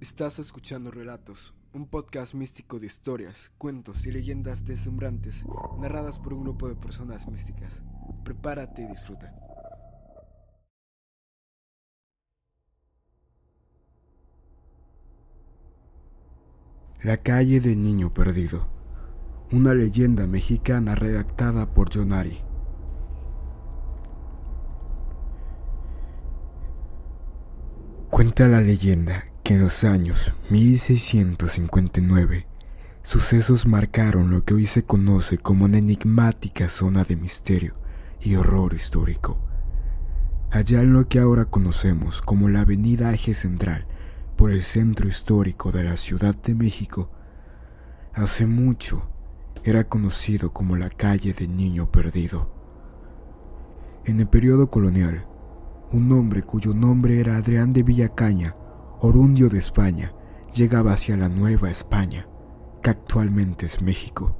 Estás escuchando Relatos, un podcast místico de historias, cuentos y leyendas deslumbrantes narradas por un grupo de personas místicas. Prepárate y disfruta. La calle del niño perdido. Una leyenda mexicana redactada por Jonari. Cuenta la leyenda que en los años 1659 sucesos marcaron lo que hoy se conoce como una enigmática zona de misterio y horror histórico. Allá en lo que ahora conocemos como la Avenida Eje Central, por el centro histórico de la Ciudad de México, hace mucho era conocido como la calle del Niño Perdido. En el periodo colonial, un hombre cuyo nombre era Adrián de Villacaña, orundio de España, llegaba hacia la Nueva España, que actualmente es México,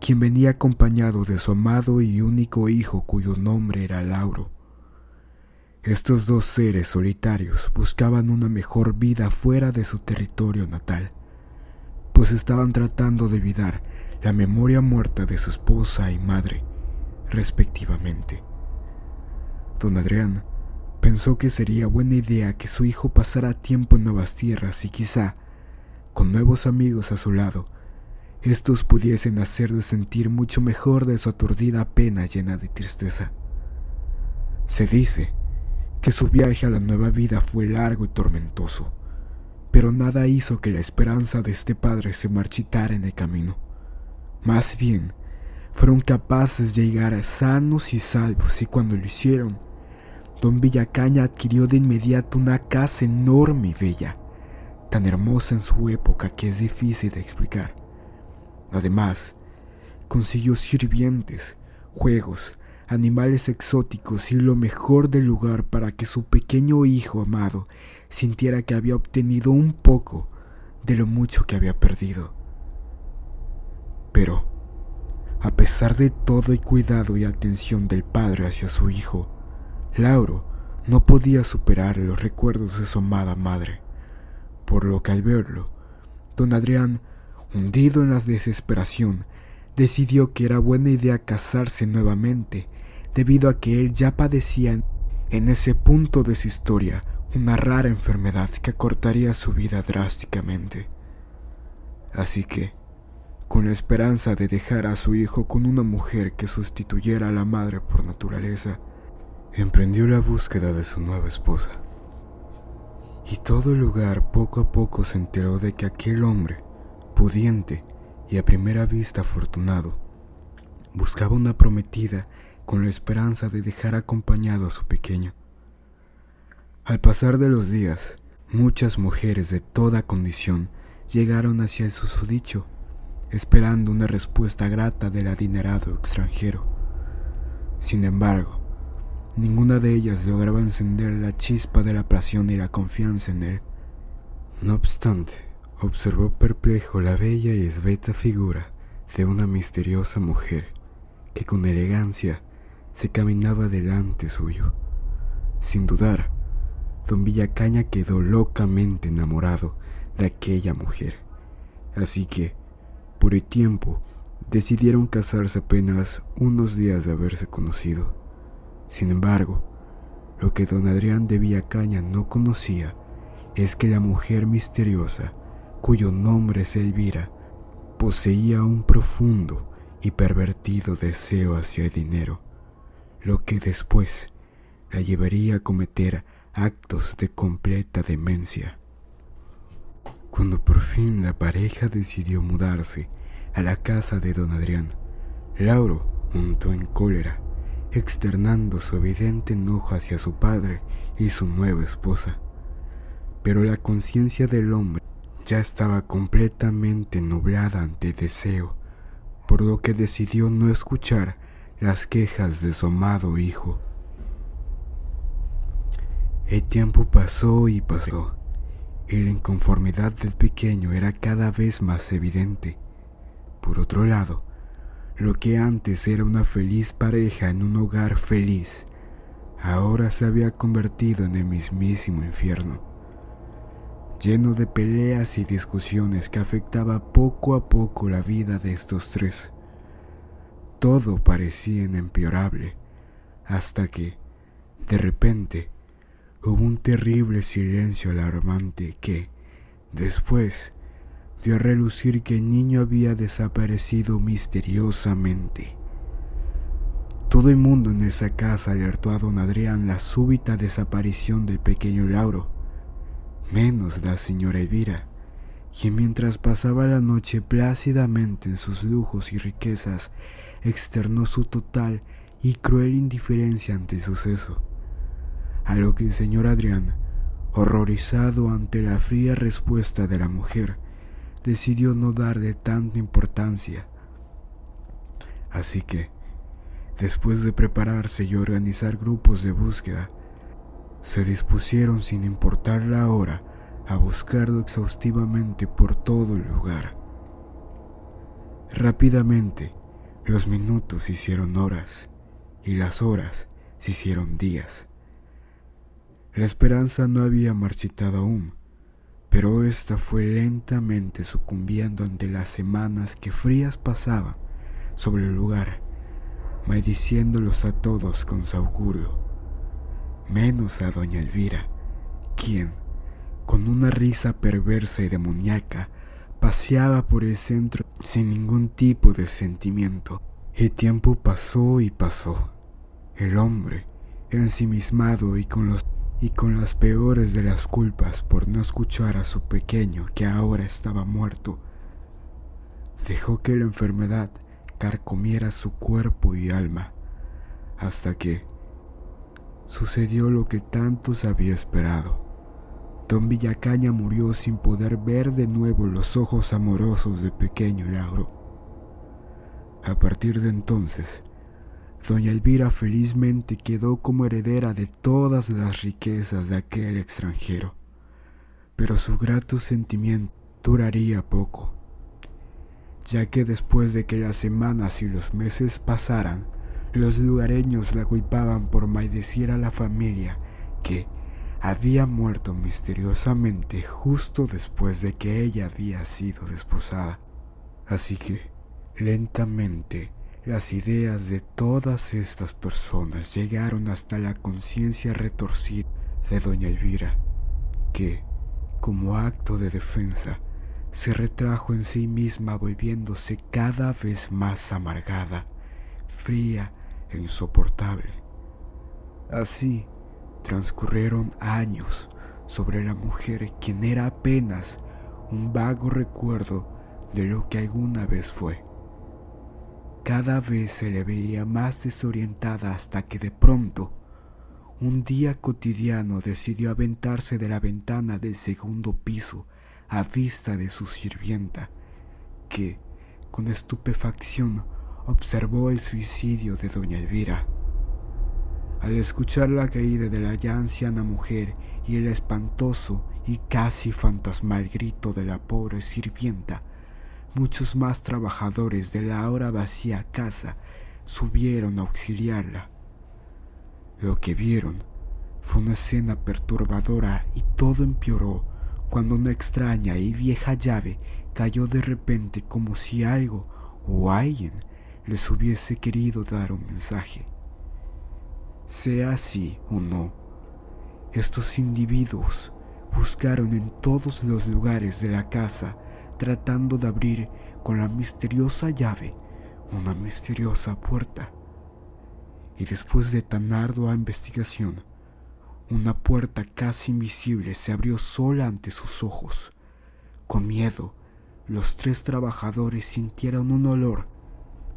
quien venía acompañado de su amado y único hijo cuyo nombre era Lauro. Estos dos seres solitarios buscaban una mejor vida fuera de su territorio natal, pues estaban tratando de olvidar la memoria muerta de su esposa y madre, respectivamente. Don Adrián pensó que sería buena idea que su hijo pasara tiempo en nuevas tierras y quizá, con nuevos amigos a su lado, estos pudiesen hacerle sentir mucho mejor de su aturdida pena llena de tristeza. Se dice que su viaje a la nueva vida fue largo y tormentoso, pero nada hizo que la esperanza de este padre se marchitara en el camino. Más bien, fueron capaces de llegar sanos y salvos y cuando lo hicieron, don Villacaña adquirió de inmediato una casa enorme y bella, tan hermosa en su época que es difícil de explicar. Además, consiguió sirvientes, juegos, animales exóticos y lo mejor del lugar para que su pequeño hijo amado sintiera que había obtenido un poco de lo mucho que había perdido. Pero, a pesar de todo el cuidado y atención del padre hacia su hijo, Lauro no podía superar los recuerdos de su amada madre, por lo que al verlo, don Adrián, hundido en la desesperación, decidió que era buena idea casarse nuevamente, debido a que él ya padecía en ese punto de su historia una rara enfermedad que cortaría su vida drásticamente. Así que, con la esperanza de dejar a su hijo con una mujer que sustituyera a la madre por naturaleza, emprendió la búsqueda de su nueva esposa. Y todo el lugar poco a poco se enteró de que aquel hombre, pudiente y a primera vista afortunado, buscaba una prometida con la esperanza de dejar acompañado a su pequeño. Al pasar de los días, muchas mujeres de toda condición llegaron hacia el susodicho, esperando una respuesta grata del adinerado extranjero. Sin embargo, ninguna de ellas lograba encender la chispa de la pasión y la confianza en él. No obstante, observó perplejo la bella y esbelta figura de una misteriosa mujer que con elegancia se caminaba delante suyo. Sin dudar, don Villacaña quedó locamente enamorado de aquella mujer. Así que, por el tiempo, decidieron casarse apenas unos días de haberse conocido. Sin embargo, lo que don Adrián de Villacaña no conocía es que la mujer misteriosa, cuyo nombre es Elvira, poseía un profundo y pervertido deseo hacia el dinero lo que después la llevaría a cometer actos de completa demencia. Cuando por fin la pareja decidió mudarse a la casa de don Adrián, Lauro montó en cólera, externando su evidente enojo hacia su padre y su nueva esposa. Pero la conciencia del hombre ya estaba completamente nublada ante deseo, por lo que decidió no escuchar las quejas de su amado hijo. El tiempo pasó y pasó, y la inconformidad del pequeño era cada vez más evidente. Por otro lado, lo que antes era una feliz pareja en un hogar feliz, ahora se había convertido en el mismísimo infierno, lleno de peleas y discusiones que afectaba poco a poco la vida de estos tres. Todo parecía empeorable, hasta que, de repente, hubo un terrible silencio alarmante que, después, dio a relucir que el niño había desaparecido misteriosamente. Todo el mundo en esa casa alertó a don Adrián la súbita desaparición del pequeño Lauro, menos la señora Elvira, quien mientras pasaba la noche plácidamente en sus lujos y riquezas, externó su total y cruel indiferencia ante el suceso, a lo que el señor Adrián, horrorizado ante la fría respuesta de la mujer, decidió no darle tanta importancia. Así que, después de prepararse y organizar grupos de búsqueda, se dispusieron sin importar la hora a buscarlo exhaustivamente por todo el lugar. Rápidamente, los minutos se hicieron horas y las horas se hicieron días. La esperanza no había marchitado aún, pero ésta fue lentamente sucumbiendo ante las semanas que frías pasaban sobre el lugar, maldiciéndolos a todos con su augurio, menos a doña Elvira, quien, con una risa perversa y demoníaca, paseaba por el centro sin ningún tipo de sentimiento. El tiempo pasó y pasó. El hombre, ensimismado y con los y con las peores de las culpas por no escuchar a su pequeño que ahora estaba muerto. Dejó que la enfermedad carcomiera su cuerpo y alma, hasta que sucedió lo que tantos había esperado. Don Villacaña murió sin poder ver de nuevo los ojos amorosos del pequeño Lauro. A partir de entonces, Doña Elvira felizmente quedó como heredera de todas las riquezas de aquel extranjero, pero su grato sentimiento duraría poco, ya que después de que las semanas y los meses pasaran, los lugareños la culpaban por maldecir a la familia que había muerto misteriosamente justo después de que ella había sido desposada. Así que, lentamente, las ideas de todas estas personas llegaron hasta la conciencia retorcida de doña Elvira, que, como acto de defensa, se retrajo en sí misma volviéndose cada vez más amargada, fría e insoportable. Así transcurrieron años sobre la mujer quien era apenas un vago recuerdo de lo que alguna vez fue. Cada vez se le veía más desorientada hasta que de pronto, un día cotidiano decidió aventarse de la ventana del segundo piso a vista de su sirvienta, que, con estupefacción, observó el suicidio de doña Elvira. Al escuchar la caída de la ya anciana mujer y el espantoso y casi fantasmal grito de la pobre sirvienta, muchos más trabajadores de la ahora vacía casa subieron a auxiliarla. Lo que vieron fue una escena perturbadora y todo empeoró cuando una extraña y vieja llave cayó de repente como si algo o alguien les hubiese querido dar un mensaje. Sea así o no, estos individuos buscaron en todos los lugares de la casa tratando de abrir con la misteriosa llave una misteriosa puerta. Y después de tan ardua investigación, una puerta casi invisible se abrió sola ante sus ojos. Con miedo, los tres trabajadores sintieron un olor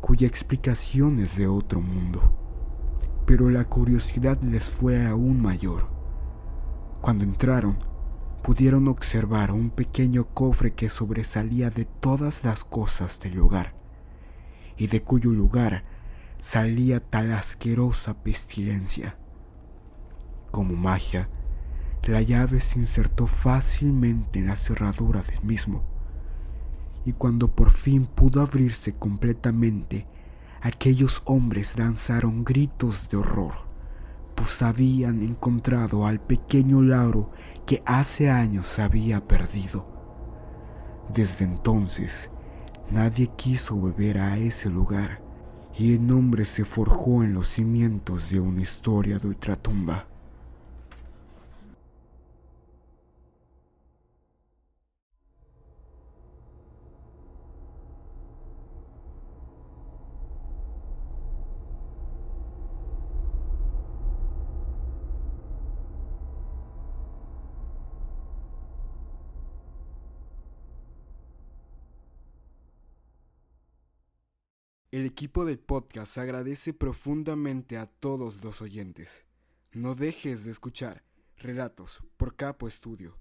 cuya explicación es de otro mundo. Pero la curiosidad les fue aún mayor. Cuando entraron, pudieron observar un pequeño cofre que sobresalía de todas las cosas del lugar, y de cuyo lugar salía tal asquerosa pestilencia. Como magia, la llave se insertó fácilmente en la cerradura del mismo. Y cuando por fin pudo abrirse completamente, aquellos hombres lanzaron gritos de horror, pues habían encontrado al pequeño Lauro que hace años había perdido. Desde entonces, nadie quiso volver a ese lugar y el nombre se forjó en los cimientos de una historia de ultratumba. El equipo del podcast agradece profundamente a todos los oyentes. No dejes de escuchar Relatos por Capo Estudio.